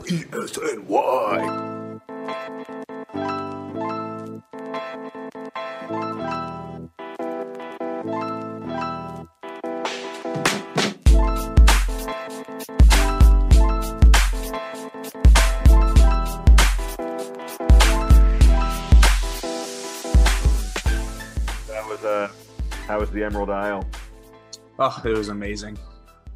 PSNY. That was uh, how was the Emerald Isle? Oh, it was amazing.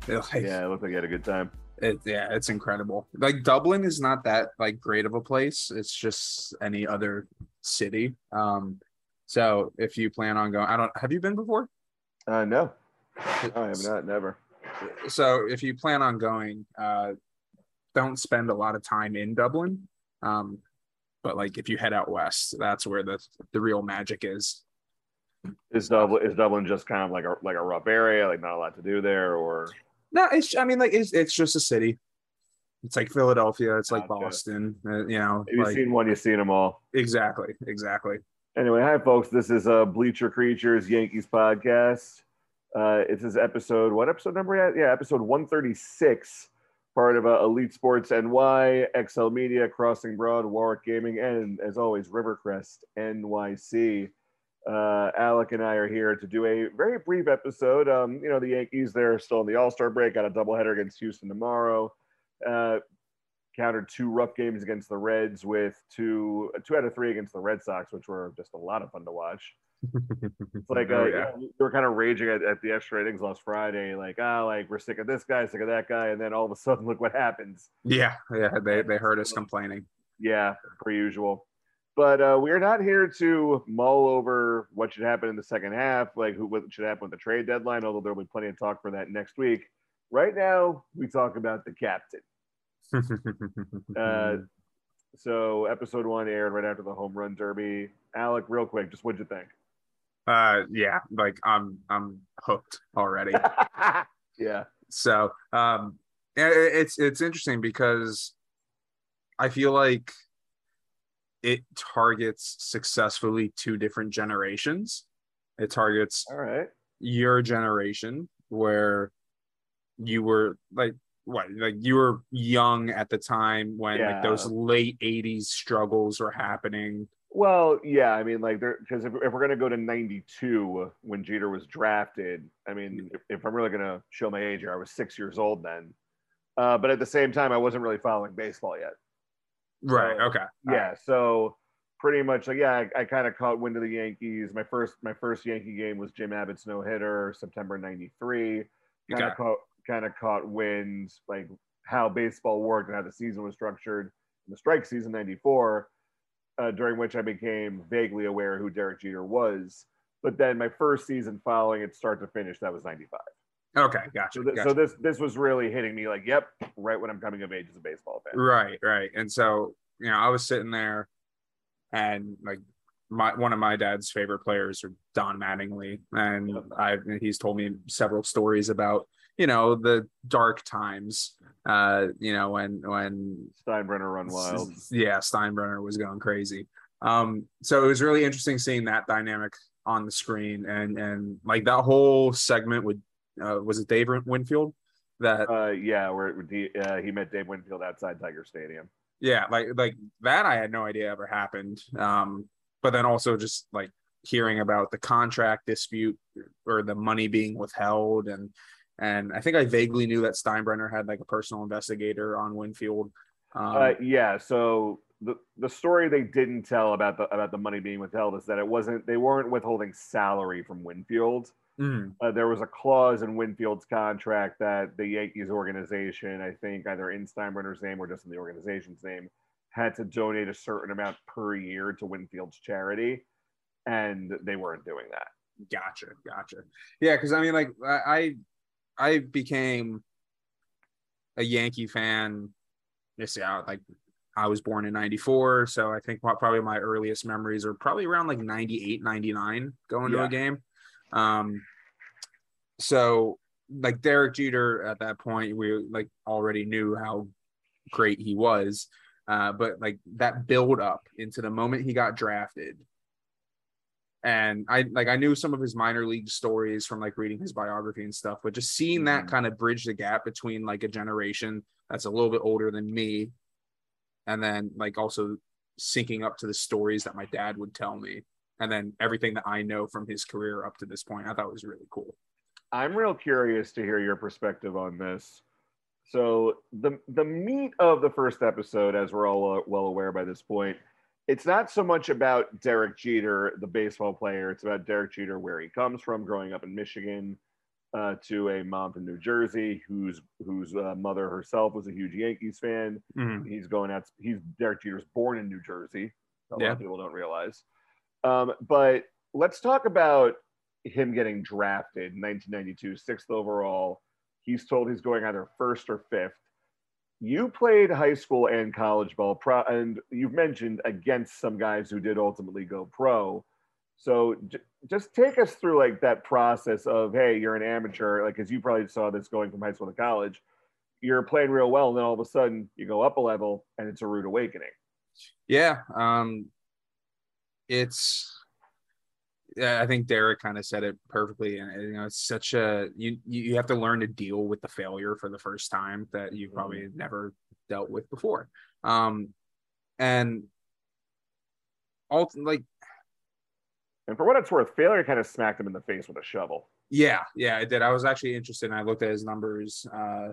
It, like, Yeah, it looked like you had a good time. It, yeah, it's incredible. Like Dublin is not that like great of a place. It's just any other city. Um, so if you plan on going, I don't. Have you been before? Uh, no, I have not, never. So if you plan on going, uh, don't spend a lot of time in Dublin. Um, but like if you head out west, that's where the the real magic is. Is Dublin is Dublin just kind of like a like a rough area, like not a lot to do there, or No, it's. I mean, like it's it's just a city. It's like Philadelphia. It's like Gotcha. Boston. Uh, you know, if you've like seen one, you've seen them all. exactly, exactly. Anyway, hi folks. This is uh, Bleacher Creatures Yankees podcast. Uh, it is this episode what episode number? At? Yeah, episode one thirty six. Part of uh, Elite Sports NY, XL Media, Crossing Broad, Warwick Gaming, and as always, Rivercrest NYC. Uh, Alec and I are here to do a very brief episode. Um, you know, the Yankees, they're still in the All Star break, got a doubleheader against Houston tomorrow. Uh, countered two rough games against the Reds with two two out of three against the Red Sox, which were just a lot of fun to watch. It's like uh, Oh, you know, we were kind of raging at, at the extra innings last Friday, like ah, like we're sick of this guy, sick of that guy, and then all of a sudden, look what happens. Yeah, yeah. They they heard us complaining. Yeah, per usual. But uh, we are not here to mull over what should happen in the second half, like who what should happen with the trade deadline. Although there will be plenty of talk for that next week. Right now, we talk about the captain. Uh, so episode one aired right after the home run derby. Alec, real quick, just what'd you think? uh, yeah. Like I'm I'm hooked already. yeah. So um, it's it's interesting because I feel like it targets successfully two different generations. It targets All right. your generation where you were like what like you were young at the time when like those late 80s struggles were happening Well, yeah, I mean, like, there because if, if we're gonna go to '92 when Jeter was drafted, I mean, if, if I'm really gonna show my age here, I was six years old then. Uh, but at the same time, I wasn't really following baseball yet. Right So, okay Yeah, so pretty much like yeah, I, I kind of caught wind of the Yankees. My first my first Yankee game was Jim Abbott's no hitter, September '93. Kind of Okay. caught kind of caught wind like how baseball worked and how the season was structured in the strike season '94, uh, during which I became vaguely aware who Derek Jeter was. But then my first season following it, start to finish, that was '95. Okay gotcha, So, th- gotcha. so this this was really hitting me like, yep, right when I'm coming of age as a baseball fan. right right and so you know i was sitting there and like my one of my dad's favorite players are don mattingly and i he's told me several stories about you know the dark times uh you know when when Steinbrenner run wild. yeah steinbrenner was going crazy um so it was really interesting seeing that dynamic on the screen and and like that whole segment with uh was it dave winfield that Uh, yeah, where uh, he met Dave Winfield outside Tiger Stadium. yeah like like that i had no idea ever happened um but then also just like hearing about the contract dispute or the money being withheld and and i think i vaguely knew that steinbrenner had like a personal investigator on winfield um, uh, yeah, so the the story they didn't tell about the about the money being withheld is that it wasn't they weren't withholding salary from Winfield. Mm, Uh, there was a clause in Winfield's contract that the Yankees organization, I think either in Steinbrenner's name or just in the organization's name, had to donate a certain amount per year to Winfield's charity, and they weren't doing that. Gotcha, gotcha. Yeah, because I mean, like I, I became a Yankee fan. Yes, yeah, like I was born in '94, so I think probably my earliest memories are probably around like '98, '99, going to a game. Um, so like Derek Jeter at that point, we like already knew how great he was. Uh, but like that build up into the moment he got drafted and I like I knew some of his minor league stories from like reading his biography and stuff, but just seeing that Mhm. kind of bridge the gap between like a generation that's a little bit older than me and then like also syncing up to the stories that my dad would tell me, and then everything that I know from his career up to this point, I thought was really cool. I'm real curious to hear your perspective on this. So the the meat of the first episode, as we're all uh, well aware by this point, it's not so much about Derek Jeter, the baseball player. It's about Derek Jeter, where he comes from, growing up in Michigan, uh, to a mom from New Jersey, whose whose uh, mother herself was a huge Yankees fan. Mhm. He's going out. He's Derek Jeter's born in New Jersey. A lot Yeah. of people don't realize. Um, but let's talk about him getting drafted in 1992, sixth overall. He's told he's going either first or fifth. You played high school and college ball, pro, and you've mentioned against some guys who did ultimately go pro. So j- just take us through like that process of hey, you're an amateur, like as you probably saw this going from high school to college. You're playing real well, and then all of a sudden you go up a level, and it's a rude awakening. Yeah, um, it's. I think Derek kind of said it perfectly, and you know, it's such a you you have to learn to deal with the failure for the first time that you probably never dealt with before, um, and all like And for what it's worth, failure kind of smacked him in the face with a shovel. Yeah, yeah, I did. I was actually interested. And I looked at his numbers. Uh,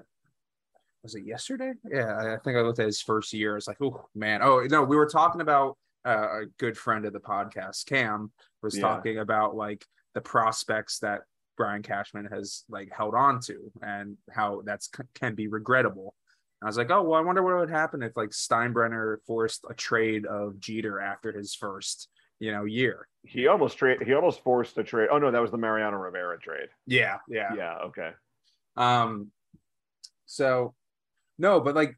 was it yesterday? Yeah, I- I think I looked at his first year. It's like, oh man. Oh no, we were talking about uh, a good friend of the podcast, Cam, was Yeah. talking about like the prospects that Brian Cashman has like held on to and how that's can be regrettable. And I was like, oh well, I wonder what would happen if like Steinbrenner forced a trade of Jeter after his first, you know, year. He almost trade. He almost forced a trade. Oh no, that was the Mariano Rivera trade. Yeah, yeah. Yeah. Okay. Um, so no, but like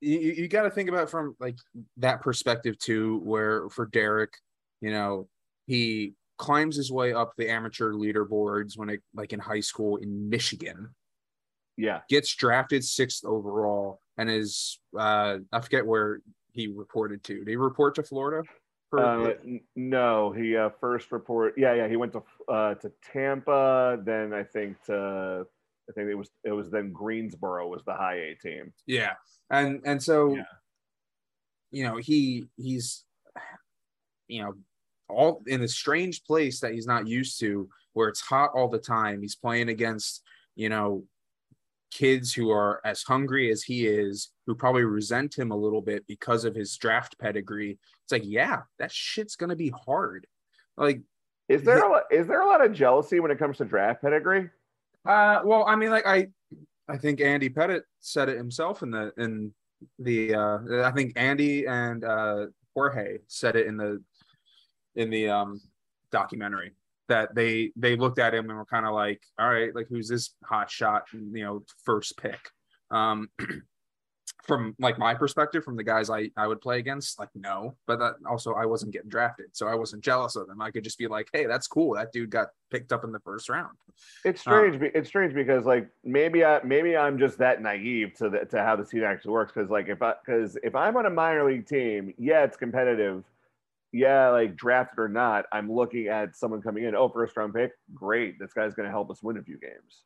you, you got to think about it from like that perspective too, where for Derek, you know, he climbs his way up the amateur leaderboards when it like in high school in Michigan, Yeah. gets drafted sixth overall, and is uh I forget where he reported to. Did he report to Florida? For, Uh, no, he uh, first report. Yeah, yeah. He went to uh, to Tampa. Then I think to I think it was it was then Greensboro was the high A team. Yeah. And and so Yeah. you know, he he's you know, all in a strange place that he's not used to where it's hot all the time. He's playing against, you know, kids who are as hungry as he is, who probably resent him a little bit because of his draft pedigree. It's like, yeah, that shit's gonna be hard. Like Is there a is there a lot of jealousy when it comes to draft pedigree? Uh, well, I mean, like I, I think Andy Pettitte said it himself in the in the. Uh, I think Andy and uh, Jorge said it in the in the um documentary that they they looked at him and were kind of like, all right, like who's this hot shot, you know, first pick. Um, from like my perspective, from the guys I I would play against, like no, but that also I wasn't getting drafted, so I wasn't jealous of them. I could just be like, hey, that's cool. That dude got picked up in the first round. It's um, strange. be it's strange because like maybe I maybe I'm just that naive to the, to how the scene actually works. Because like if I because if I'm on a minor league team, yeah, it's competitive. Yeah, like drafted or not, I'm looking at someone coming in. Oh, first round pick, great. This guy's going to help us win a few games.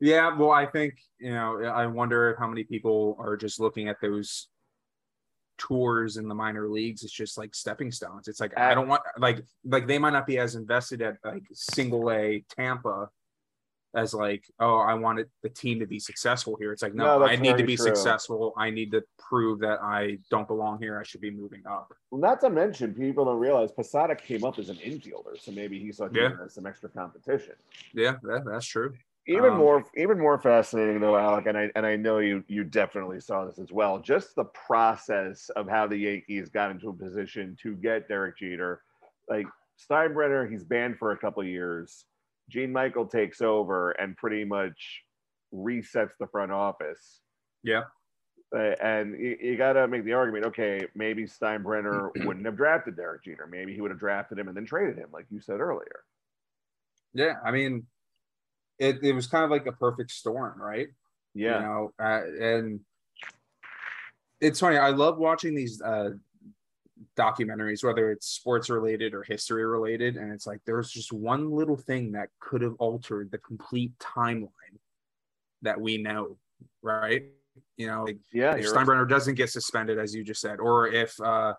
Yeah, well, I think you know. I wonder how many people are just looking at those tours in the minor leagues. It's just like stepping stones. It's like I don't want like like they might not be as invested at like single A Tampa as like oh I wanted the team to be successful here. It's like no, No, I need to be true. successful. I need to prove that I don't belong here. I should be moving up. Well, not to mention, people don't realize Posada came up as an infielder, so maybe he saw Yeah. some extra competition. Yeah, that, that's true. Even Um, more, even more fascinating though, Alec, and I and I know you you definitely saw this as well. Just the process of how the Yankees got into a position to get Derek Jeter, like Steinbrenner, he's banned for a couple of years. Gene Michael takes over and pretty much resets the front office. Yeah. Uh, and you, you got to make the argument. Okay, maybe Steinbrenner wouldn't have drafted Derek Jeter. Maybe he would have drafted him and then traded him, like you said earlier. Yeah, I mean, it it was kind of like a perfect storm, right? Yeah. you know uh, and it's funny i love watching these uh documentaries whether it's sports related or history related and it's like there's just one little thing that could have altered the complete timeline that we know right You know, like Yeah, if Steinbrenner doesn't get suspended, as you just said, or if uh,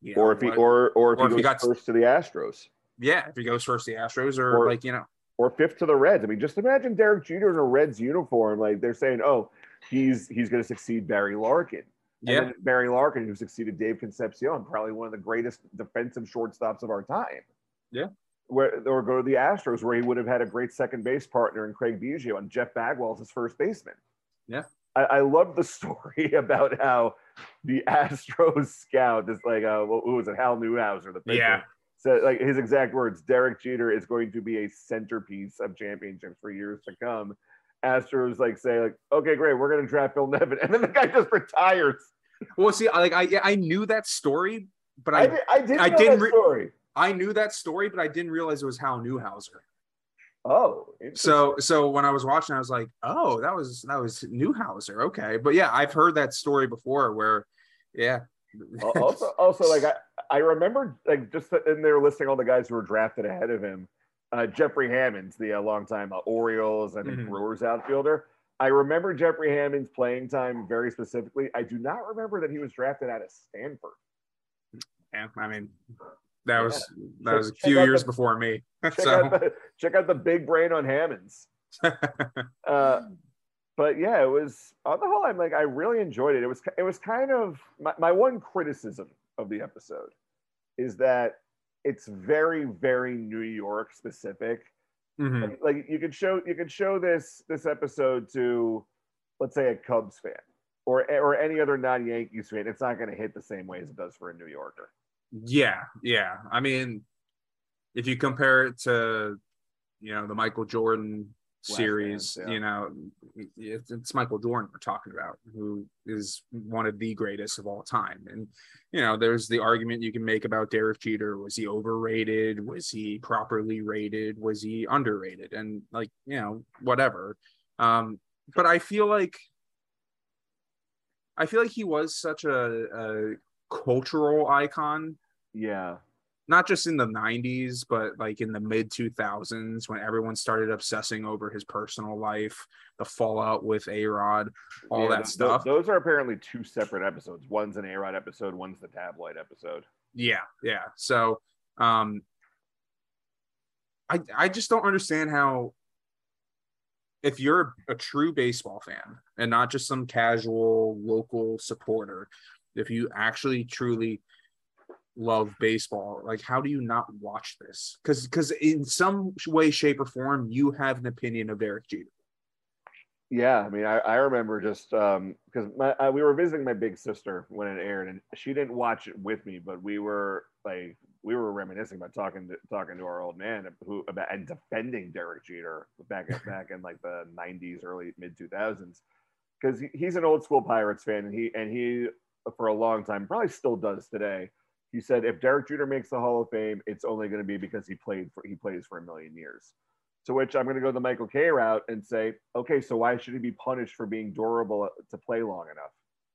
you or if he what- or or if or he if he got- first to the Astros yeah, if he goes first to the Astros, or, Or- like you know, or fifth to the Reds. I mean, just imagine Derek Jeter in a Reds uniform. Like they're saying, oh, he's he's going to succeed Barry Larkin. Yeah, Barry Larkin, who succeeded Dave Concepcion, probably one of the greatest defensive shortstops of our time. Yeah. Where, or go to the Astros, where he would have had a great second base partner in Craig Biggio and Jeff Bagwell as his first baseman. Yeah. I, I love the story about how the Astros scout, is like, uh, who was it, Hal Newhouser, the pitcher, Yeah. Said like his exact words: Derek Jeter is going to be a centerpiece of championships for years to come. Astros like say like, okay, great, we're gonna draft Phil Nevin, and then the guy just retires. Well, see, like I I knew that story, but I, I did, I didn't I know didn't that re- story. I knew that story, but I didn't realize it was Hal Newhouser. Oh. So so when I was watching, I was like, oh, that was that was Newhouser. Okay, but yeah, I've heard that story before. Where, yeah, also, also like I, I remember like just in there listing all the guys who were drafted ahead of him. Uh, Jeffrey Hammonds, the uh, longtime uh, Orioles and Mhm. Brewers outfielder. I remember Jeffrey Hammond's playing time very specifically. I do not remember that he was drafted out of Stanford. yeah. I mean, that was that Check- was a few years the- before me. Check so out the check out the big brain on Hammonds. Uh, but yeah, it was on the whole. I'm like, I really enjoyed it. It was it was kind of my, my one criticism of the episode is that it's very very New York specific. Mhm. Like, like you could show you could show this this episode to let's say a Cubs fan or or any other non Yankees fan. It's not going to hit the same way as it does for a New Yorker. Yeah, yeah. I mean, if you compare it to, you know, the Michael Jordan series, Dance, yeah. you know, it's, it's Michael Jordan we're talking about, who is one of the greatest of all time. And, you know, there's the argument you can make about Derek Jeter. Was he overrated? Was he properly rated? Was he underrated? And, like, you know, whatever. Um, but I feel like, I feel like he was such a, a cultural icon Yeah, not just in the 90s but like in the mid 2000s when everyone started obsessing over his personal life the fallout with a-rod all Yeah, that th- th- stuff those are apparently two separate episodes. One's an A Rod episode. One's the tabloid episode. yeah yeah so um i i just don't understand how if you're a true baseball fan and not just some casual local supporter if you actually truly love baseball like how do you not watch this because because in some way shape or form you have an opinion of derek jeter Yeah, I mean, I, I remember just um because my I, we were visiting my big sister when it aired, and she didn't watch it with me, but we were like we were reminiscing about talking to talking to our old man who about and defending Derek Jeter back back in like the '90s, early mid 2000s, because he, he's an old school Pirates fan, and he and he for a long time probably still does today. He said if Derek Jeter makes the Hall of Fame, it's only going to be because he played for he plays for a million years. To which I'm going to go the Michael K route and say, okay, so why should he be punished for being durable to play long enough?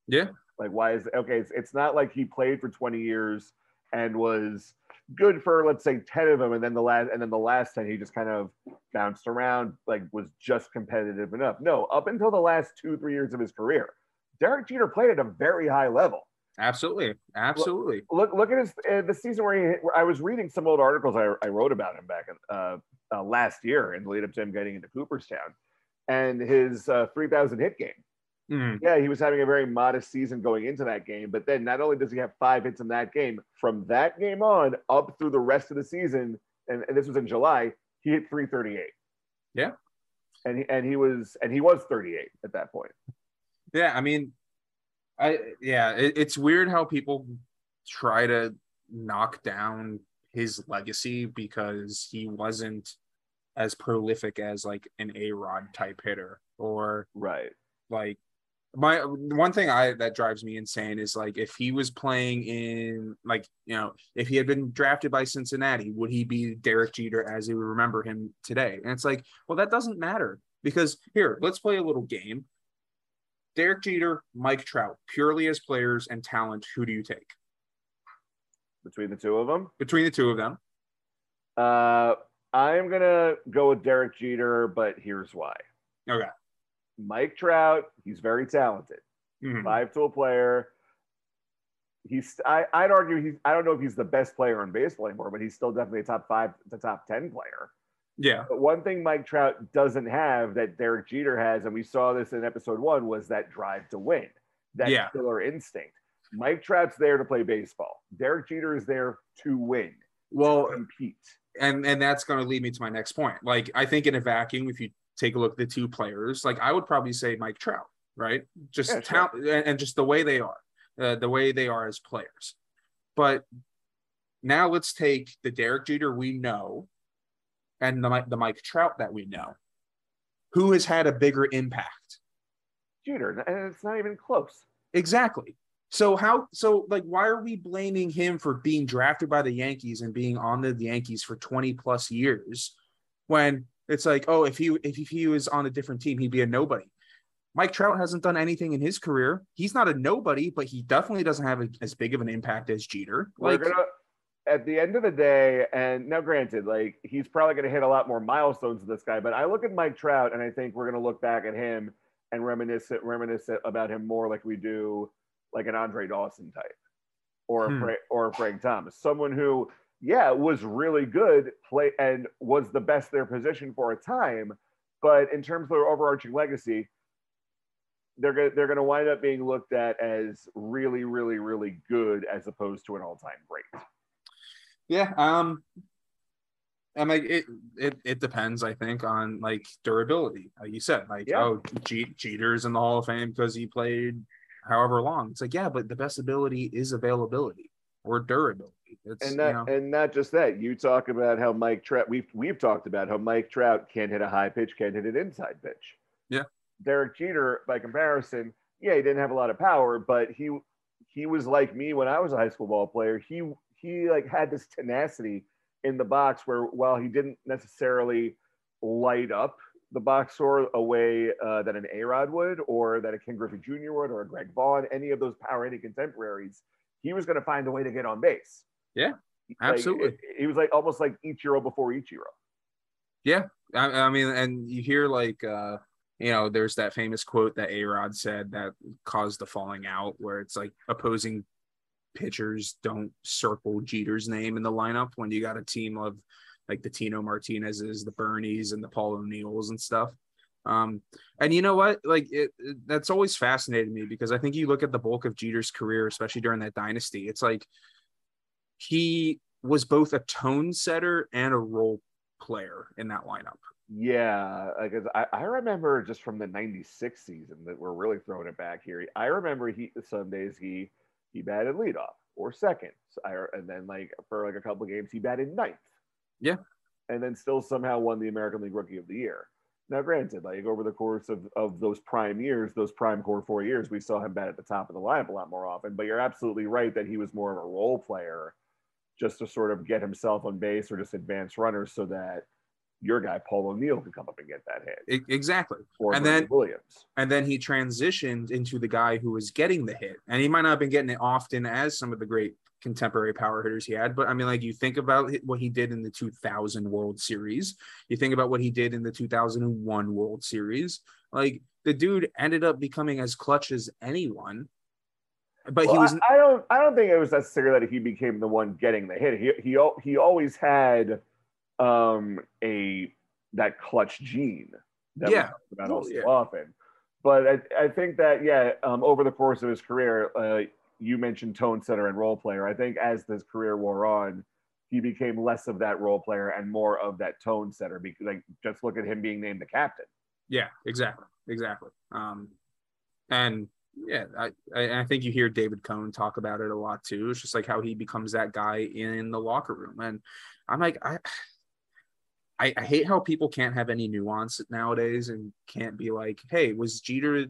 yeah Like, why is okay? It's, it's not like he played for 20 years and was good for let's say 10 of them, and then the last and then the last 10 he just kind of bounced around, like was just competitive enough. No, up until the last two three years of his career, Derek Jeter played at a very high level absolutely absolutely look look at his uh, the season where he where I was reading some old articles I, I wrote about him back in, uh, uh, last year in the lead up to him getting into Cooperstown and his uh, 3000 hit game. Mhm. Yeah, he was having a very modest season going into that game, but then not only does he have five hits in that game, from that game on up through the rest of the season, and, and this was in July, he hit 338. Yeah. And he, and he was and he was 38 at that point. Yeah, I mean, I yeah, it, it's weird how people try to knock down his legacy because he wasn't as prolific as like an A Rod type hitter or Right. like my one thing I that drives me insane is like if he was playing in like you know if he had been drafted by Cincinnati would he be Derek Jeter as we remember him today and it's like well that doesn't matter because here let's play a little game Derek Jeter Mike Trout purely as players and talent who do you take Between the two of them. between the two of them Uh, I'm gonna go with Derek Jeter, but here's why. okay Mike Trout, he's very talented, Mhm. five tool player. He's I, I'd argue he's I don't know if he's the best player in baseball anymore, but he's still definitely a top five, the top ten player. Yeah. But one thing Mike Trout doesn't have that Derek Jeter has, and we saw this in episode one, was that drive to win, that Yeah. killer instinct. Mike Trout's there to play baseball. Derek Jeter is there to win, Well, compete. and and that's going to lead me to my next point. Like I think in a vacuum, if you take a look at the two players, like I would probably say Mike Trout, right? Just Yeah, sure. and, and just the way they are, uh, the way they are as players. But now let's take the Derek Jeter we know, and the Mike- the Mike Trout that we know. Who has had a bigger impact? Jeter, and it's not even close. Exactly. So how so like why are we blaming him for being drafted by the Yankees and being on the Yankees for 20 plus years when it's like, oh, if he if he was on a different team, he'd be a nobody. Mike Trout hasn't done anything in his career. He's not a nobody, but he definitely doesn't have a, as big of an impact as Jeter. We're Like, gonna at the end of the day, and now granted, like he's probably gonna hit a lot more milestones than this guy, but I look at Mike Trout and I think we're gonna look back at him and reminisce reminisce about him more like we do like an Andre Dawson type or a Hmm. Fra- or a Frank Thomas, someone who yeah was really good play and was the best their position for a time, but in terms of their overarching legacy, they're gonna they're gonna wind up being looked at as really really really good as opposed to an all time great. Yeah. Um. I mean, it, it it depends. I think on like durability. Like you said, like Yeah. oh, Jeter's in the Hall of Fame because he played however long. It's like yeah, but the best ability is availability or durability. It's and that you know, and not just that. You talk about how Mike Trout. We've we've talked about how Mike Trout can't hit a high pitch, can't hit an inside pitch. Yeah. Derek Jeter, by comparison, yeah, he didn't have a lot of power, but he he was like me when I was a high school ball player. He he like had this tenacity in the box where while he didn't necessarily light up the box score a way uh, that an A Rod would, or that a Ken Griffey Jr. would, or a Greg Vaughn, any of those power hitting contemporaries, he was going to find a way to get on base. Yeah, Like, absolutely. it- he was like almost like Ichiro before Ichiro. I, I mean, and you hear like uh, you know, there's that famous quote that A Rod said that caused the falling out, where it's like opposing pitchers don't circle Jeter's name in the lineup when you got a team of like the Tino Martinez's, the Bernies, and the Paul O'Neills and stuff. Um, and you know what? Like it, it- that's always fascinated me because I think you look at the bulk of Jeter's career, especially during that dynasty. It's like he was both a tone setter and a role player in that lineup. Yeah, because I, I remember just from the '96 season that we're really throwing it back here. I remember he some days he he batted leadoff or second, and then like for like a couple of games he batted ninth. Yeah. and then still somehow won the American League Rookie of the Year. Now, granted, like over the course of, of those prime years, those prime core four years, we saw him bat at the top of the lineup a lot more often. But you're absolutely right that he was more of a role player, just to sort of get himself on base or just advance runners so that your guy Paul O'Neill could come up and get that hit, exactly. or And Bernie then- Williams. And then he transitioned into the guy who was getting the hit. And he might not have been getting it often as some of the great contemporary power hitters he had. But I mean, like you think about what he did in the 2000 World Series, you think about what he did in the 2001 World Series. Like the dude ended up becoming as clutch as anyone. But he was I, I don't. I don't think it was necessarily that he became the one getting the hit. He he he always had um a that clutch gene that Yeah. we talk about so yeah. often. But I, I think that yeah, um, over the course of his career, uh, you mentioned tone setter and role player. I think as his career wore on, he became less of that role player and more of that tone setter. Because like just look at him being named the captain. Yeah, exactly, exactly. Um, and yeah, I, I I think you hear David Cone talk about it a lot too. It's just like how he becomes that guy in the locker room, and I'm like, I, I, I hate how people can't have any nuance nowadays and can't be like, hey, was Jeter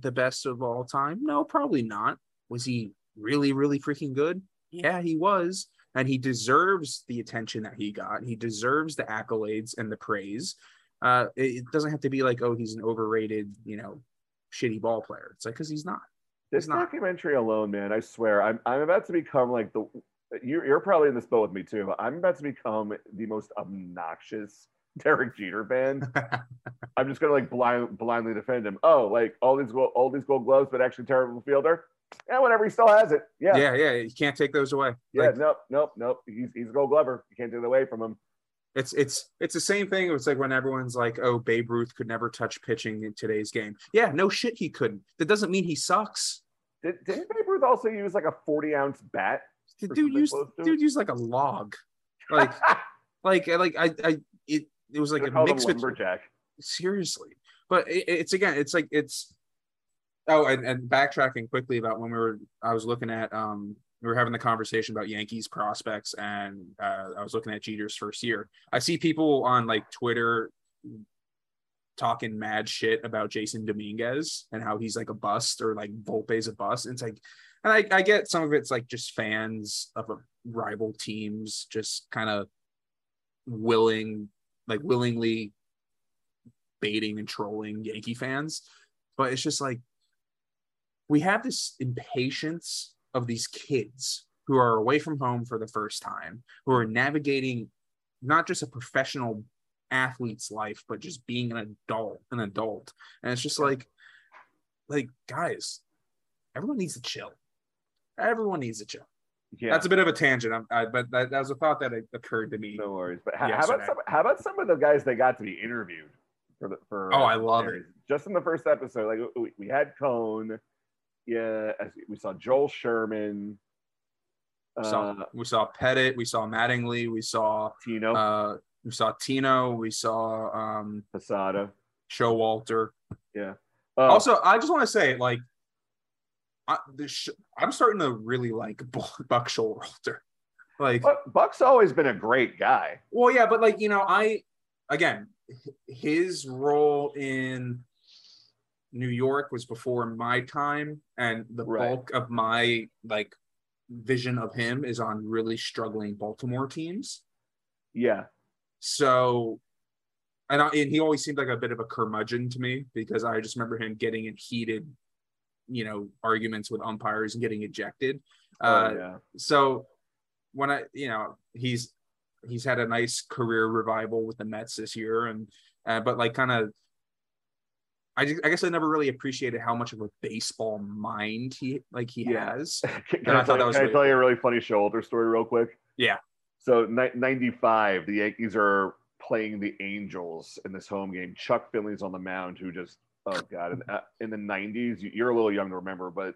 the best of all time? No, probably not. Was he really, really freaking good? Yeah, he was. And he deserves the attention that he got. He deserves the accolades and the praise uh it, it doesn't have to be like oh he's an overrated you know shitty ball player it's like because he's not This not. documentary alone, man, I swear, I'm I'm about to become like the you're, you're probably in this boat with me too, I'm about to become the most obnoxious Derek Jeter fan. I'm just gonna like blind, blindly defend him. Oh, like all these gold, all these gold gloves, but actually terrible fielder. Yeah, whatever. He still has it. Yeah, yeah, yeah. You can't take those away. yeah. Like, nope, nope, nope. He's he's a gold glover. You can't take it away from him. it's it's it's the same thing. It's like when everyone's like, "Oh, Babe Ruth could never touch pitching in today's game." Yeah, no shit, he couldn't. That doesn't mean he sucks. Did did Babe Ruth also use like a 40 ounce bat? Dude used close to it? dude used like a log, like like like I I it it was like They a mix between lumberjack. seriously but it, it's again it's like it's oh and, and backtracking quickly about when we were i was looking at um we were having the conversation about yankees prospects and uh, i was looking at jeter's first year i see people on like twitter talking mad shit about jasson dominguez and how he's like a bust or like volpe's a bust and it's like and I, I get some of it's like just fans of a rival teams just kind of willing like willingly baiting and trolling Yankee fans. But it's just like we have this impatience of these kids who are away from home for the first time, who are navigating not just a professional athlete's life, but just being an adult, an adult. And it's just like, like guys, everyone needs to chill. Everyone needs to chill. Yeah. That's a bit of a tangent, I'm, I, but that, that was a thought that occurred to me. No worries. But how, how about some? How about some of the guys that got to be interviewed for the for? Oh, I love series? Just in the first episode, like we, we had Cone. Yeah, we saw Joel Sherman. We Uh, saw, we saw Pettitte, we saw Mattingly, we saw Tino uh, we saw Tino, we saw um, Posada. Showalter. Oh, Also, I just want to say, like, I, the sh- I'm starting to really like Bu- Buck Showalter. Like, Buck's always been a great guy. well, yeah, but like, you know, I again, his role in New York was before my time, and the Right. bulk of my like vision of him is on really struggling Baltimore teams. Yeah, So, and, I, and he always seemed like a bit of a curmudgeon to me because I just remember him getting in heated, you know, arguments with umpires and getting ejected. Uh, oh, yeah. So when I, you know, he's he's had a nice career revival with the Mets this year, and uh, but like kind of. I, I guess I never really appreciated how much of a baseball mind he like he Yeah. has. Can, And I I, thought tell, that was can I tell you a really funny Showalter story real quick? Yeah. So ni- 95, the Yankees are playing the Angels in this home game. Chuck Finley's on the mound, who just oh god, in, uh, in the 90s, you- you're a little young to remember, but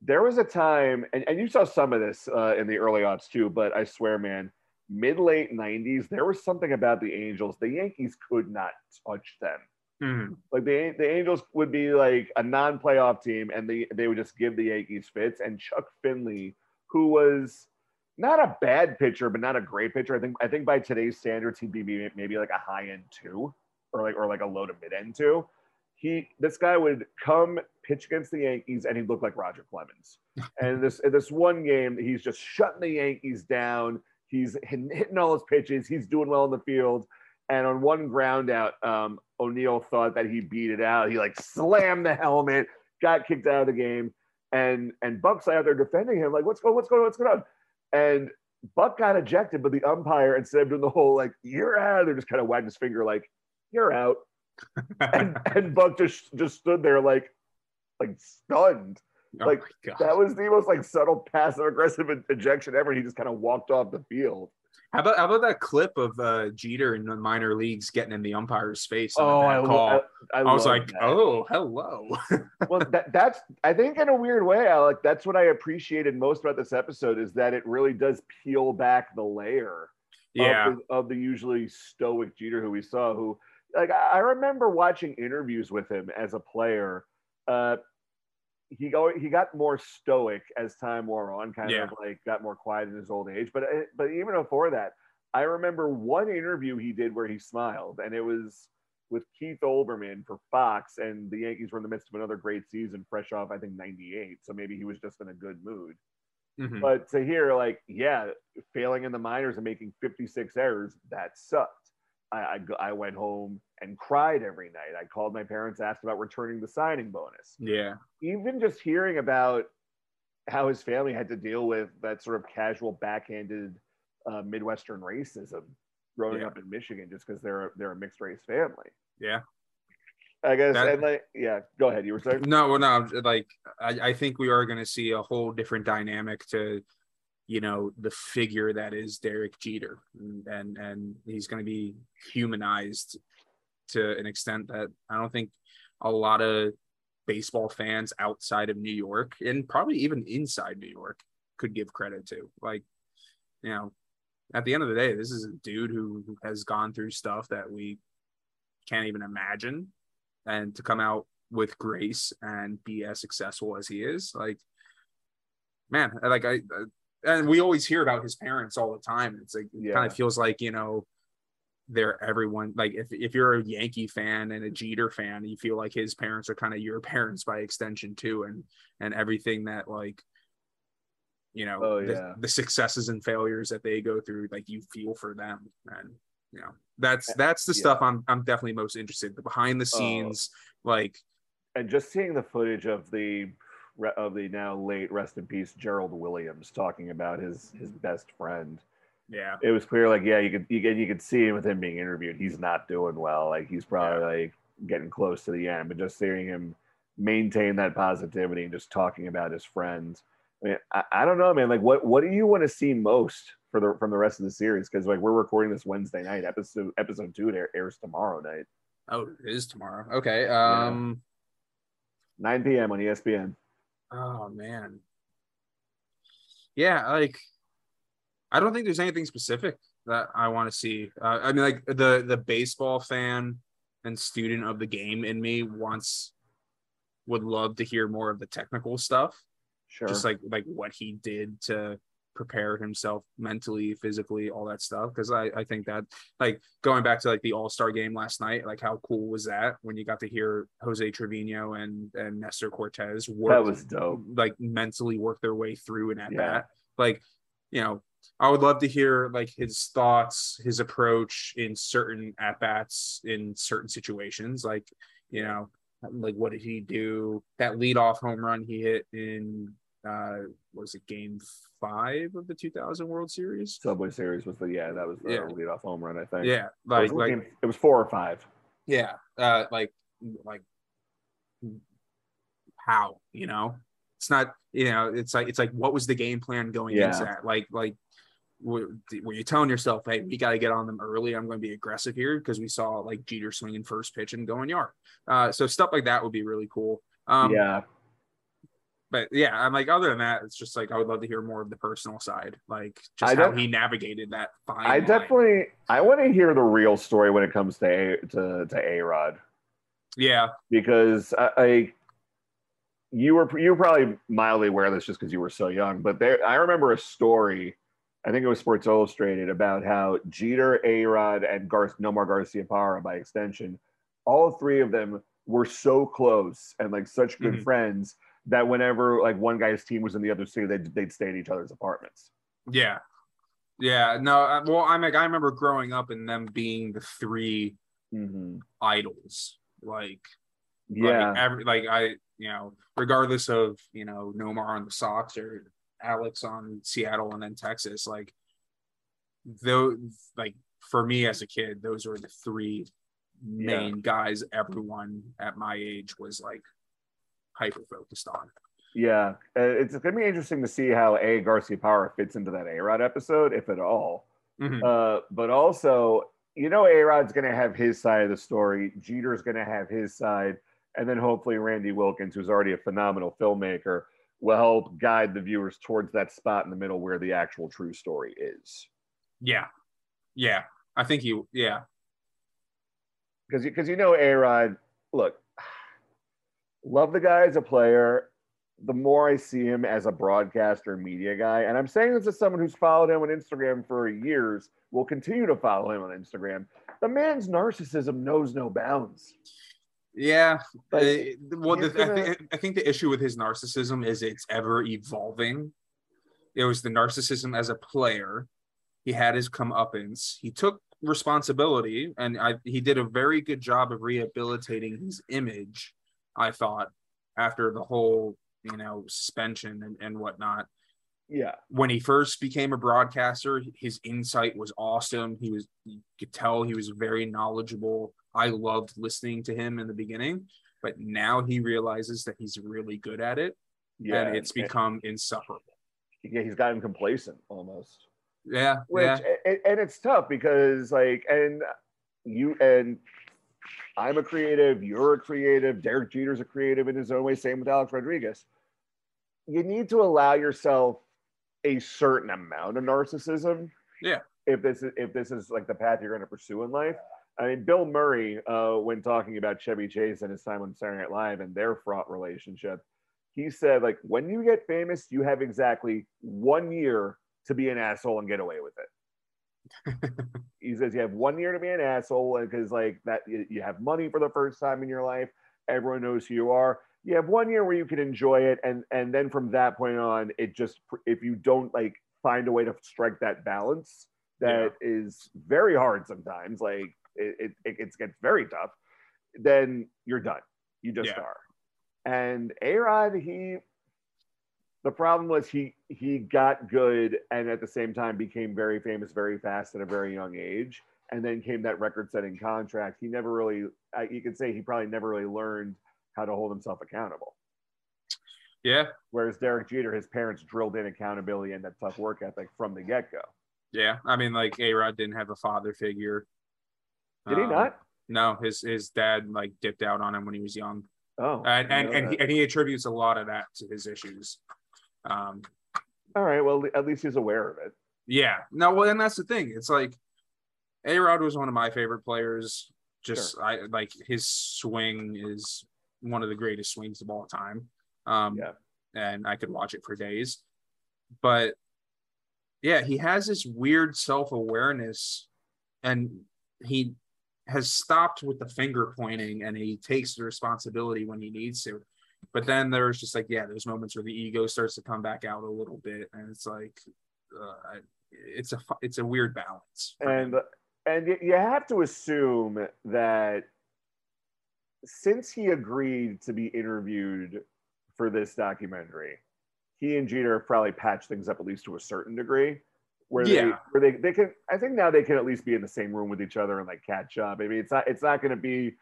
there was a time, and, and you saw some of this uh, in the early odds too. But I swear, man, mid late 90s, there was something about the Angels. The Yankees could not touch them. Mhm. Like the the Angels would be like a non-playoff team, and they they would just give the Yankees fits. And Chuck Finley, who was not a bad pitcher, but not a great pitcher. I think I think by today's standards, he'd be maybe, like a high end two, or like or like a low to mid end two. He this guy would come pitch against the Yankees, and he'd look like Roger Clemens. and this in this one game, he's just shutting the Yankees down. He's hitting, hitting all his pitches. He's doing well in the field. And on one ground out, um, O'Neill thought that he beat it out. He like slammed the helmet, got kicked out of the game, and and Buck's out there defending him, like, what's going, what's going on, what's going on? And Buck got ejected, but the umpire, instead of doing the whole like, you're out, they're just kind of wagged his finger like, you're out. And and Buck just just stood there like like stunned. Oh Like. That was the most like subtle passive aggressive ejection ever. He just kind of walked off the field. How about how about that clip of uh, Jeter in the minor leagues getting in the umpire's face? Oh, I, lo- call. I, I, I was like, that. oh, hello. well, that, that's I think in a weird way, Alec. That's what I appreciated most about this episode is that it really does peel back the layer yeah, of, the, of the usually stoic Jeter who we saw. Who like I I remember watching interviews with him as a player. Uh, he he got more stoic as time wore on, kind Yeah. of like got more quiet in his old age. But uh, but even before that, I remember one interview he did where he smiled, and it was with Keith Olbermann for Fox, and the Yankees were in the midst of another great season, fresh off I think '98. So maybe he was just in a good mood. Mhm. But to hear like, yeah, failing in the minors and making 56 errors, that sucked. I, I, I went home and cried every night. I called my parents, asked about returning the signing bonus. yeah, Even just hearing about how his family had to deal with that sort of casual, backhanded uh, Midwestern racism growing Yeah. up in Michigan just because they're they're a mixed race family. Yeah. I guess That- and like yeah, go ahead. You were saying No, well, no, like I, I think we are going to see a whole different dynamic to, you know, the figure that is Derek Jeter, and and, and he's going to be humanized to an extent that I don't think a lot of baseball fans outside of New York and probably even inside New York could give credit to. Like, you know, at the end of the day, this is a dude who has gone through stuff that we can't even imagine and to come out with grace and be as successful as he is like man like i and we always hear about his parents all the time it's like it Yeah. kind of feels like you know they're everyone like if, if you're a yankee fan and a jeter fan you feel like his parents are kind of your parents by extension too and and everything that like you know Oh, the, yeah. the successes and failures that they go through like you feel for them and you know that's that's the Yeah. stuff i'm i'm definitely most interested the behind the Oh. scenes like and just seeing the footage of the of the now late rest in peace Gerald Williams talking about his his best friend. yeah It was clear, like yeah, you could you could you could see with him being interviewed, he's not doing well. Like he's probably like getting close to the end, but just seeing him maintain that positivity and just talking about his friends. I mean, I, I don't know, man. Like, what what do you want to see most for the from the rest of the series? Because like we're recording this Wednesday night. Episode episode two air, airs tomorrow night, oh it is tomorrow okay um 9 p.m. on ESPN. Oh man. Yeah like i don't think there's anything specific that i want to see. Uh, i mean like the the baseball fan and student of the game in me wants would love to hear more of the technical stuff. Sure. just like like what he did to prepare himself mentally physically all that stuff because I, I think that like going back to like the all-star game last night like how cool was that when you got to hear jose trevino and and nestor cortes work that was dope. like mentally work their way through an at Yeah. bat like you know i would love to hear like his thoughts his approach in certain at bats in certain situations like you know like what did he do that leadoff home run he hit in uh was it game five of the 2000 world series Subway Series was the yeah, that was the Yeah. leadoff home run, I think. yeah It like was, like game- it was four or five. yeah uh like like how you know it's not you know it's like it's like what was the game plan going Yeah. into that like like were, were you telling yourself hey we got to get on them early i'm going to be aggressive here because we saw like jeter swinging first pitch and going yard uh so stuff like that would be really cool um yeah, but yeah i'm like other than that it's just like i would love to hear more of the personal side like just I how he navigated that fine I line. definitely I want to hear the real story when it comes to a, to to A Rod yeah because I, I you were you were probably mildly aware of this just because you were so young, but there I remember a story. I think it was Sports Illustrated about how Jeter, A Rod, and Gar- Nomar Garciaparra, by extension, all three of them were so close and like such good Mhm. friends that whenever like one guy's team was in the other city, they'd, they'd stay at each other's apartments. Yeah. Yeah. No, uh, well, I'm like, I remember growing up and them being the three Mm-hmm. idols. Like, Yeah, like, every, like I, you know, regardless of, you know, Nomar on the Sox or Alex on Seattle and then Texas, like, though, like, for me as a kid, those were the three main guys everyone at my age was like hyper focused on. Yeah, uh, it's going to be interesting to see how A Garciaparra fits into that A Rod episode, if at all. Mhm. Uh, but also, you know, A Rod's going to have his side of the story. Jeter's going to have his side, and then hopefully Randy Wilkins, who's already a phenomenal filmmaker, will help guide the viewers towards that spot in the middle where the actual true story is. Yeah. Yeah. I think you, yeah. Because because you know, A Rod, look, love the guy as a player. The more I see him as a broadcaster media guy, and I'm saying this as someone who's followed him on Instagram for years, will continue to follow him on Instagram. The man's narcissism knows no bounds. Yeah. Like, well, the, gonna- I, think, I think the issue with his narcissism is it's ever evolving. It was the narcissism as a player. He had his comeuppance. He took responsibility, and I, he did a very good job of rehabilitating his image. I thought after the whole, you know, suspension and, and whatnot. Yeah. when he first became a broadcaster, his insight was awesome. He was you could tell he was very knowledgeable. I loved listening to him in the beginning, but now he realizes that he's really good at it Yeah. and it's become insufferable. yeah, he's gotten complacent almost. Yeah, Which yeah, and, and it's tough because like and you and I'm a creative, you're a creative, Derek Jeter's a creative in his own way, same with Alex Rodriguez. You need to allow yourself a certain amount of narcissism. Yeah. If this is if this is like the path you're going to pursue in life. I mean, Bill Murray, uh, when talking about Chevy Chase and his time on Saturday Night Live and their fraught relationship, he said, like, when you get famous, you have exactly one year to be an asshole and get away with it. he says you have one year to be an asshole because like that you, have money for the first time in your life. Everyone knows who you are. You have one year where you can enjoy it, and and then from that point on, it just if you don't like find a way to strike that balance, that is very hard sometimes. Like it it, it gets, very tough. Then you're done. You just Yeah. are. And A Rod, he the problem was he he got good and at the same time became very famous very fast at a very young age and then came that record-setting contract. He never really I, you could say he probably never really learned how to hold himself accountable. Yeah, whereas derek jeter his parents drilled in accountability and that tough work ethic from the get-go. Yeah. I mean, like A Rod didn't have a father figure. did he Um, not? No, his his dad like dipped out on him when he was young, oh and and and he, and he attributes a lot of that to his issues. Um, all right well at least he's aware of it Yeah. No, well, and that's the thing. It's like A Rod was one of my favorite players. Just I like his swing is one of the greatest swings of all time. Um Yeah. and I could watch it for days. But yeah, he has this weird self-awareness and he has stopped with the finger pointing and he takes the responsibility when he needs to. But then there's just like, yeah, there's moments where the ego starts to come back out a little bit, and it's like, uh, it's a it's a weird balance. and and you have to assume that since he agreed to be interviewed for this documentary he and jeter have probably patched things up at least to a certain degree where they Yeah. where they, they can i think now they can at least be in the same room with each other and like catch up i mean it's not it's not going to be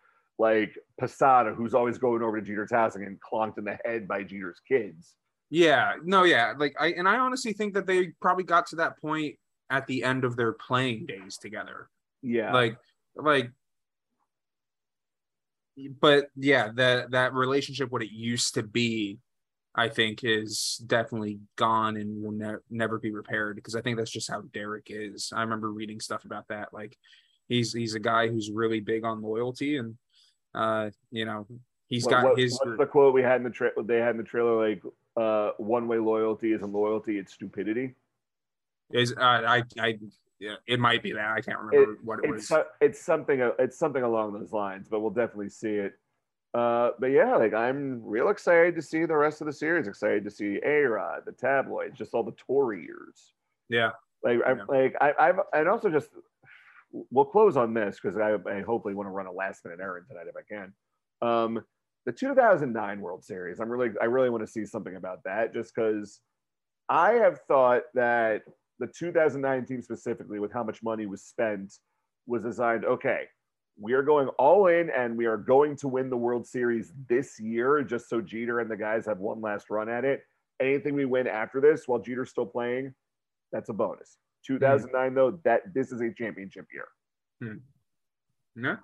like Posada, who's always going over to Jeter's house and getting clonked in the head by Jeter's kids. yeah, no, yeah, like I and I honestly think that they probably got to that point at the end of their playing days together. Yeah. Like, like, but yeah, that that relationship, what it used to be, I think, is definitely gone and will ne- never be repaired because I think that's just how Derek is. I remember reading stuff about that. Like, he's he's a guy who's really big on loyalty, and uh, you know, he's got what- his. the quote we had in the tra- they had in the trailer like uh one way loyalty isn't loyalty it's stupidity Is uh, I I yeah, it might be that I can't remember what it it's was. so- it's something it's something along those lines but we'll definitely see it uh but yeah like i'm real excited to see the rest of the series excited to see a rod the tabloids just all the Torre years Yeah, like I, Yeah. like I, I've and also just we'll close on this because I, I hopefully want to run a last minute errand tonight if I can. Um, the 2009 World Series. I'm really I really want to see something about that just because I have thought that the 2009 team specifically, with how much money was spent, was designed. Okay, we are going all in and we are going to win the World Series this year, just so Jeter and the guys have one last run at it. Anything we win after this, while Jeter's still playing, that's a bonus. 2009 though, that this is a championship year. yeah.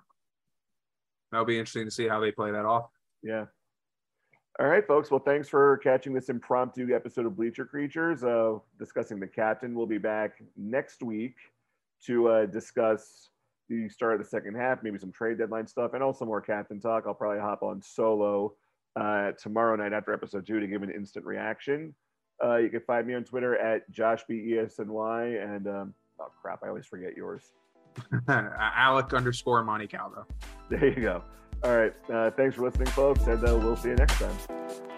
That'll be interesting to see how they play that off. Yeah. All right, folks. Well, thanks for catching this impromptu episode of Bleacher Creatures, uh, discussing the captain. We'll be back next week to uh, discuss the start of the second half, maybe some trade deadline stuff, and also more captain talk. I'll probably hop on solo uh, tomorrow night after episode two to give an instant reaction. Uh, you can find me on Twitter at Josh B E S N Y, and um, oh crap, I always forget yours. Alec underscore Monte Calvo. There you go. All right. Uh, thanks for listening, folks, and uh, we'll see you next time.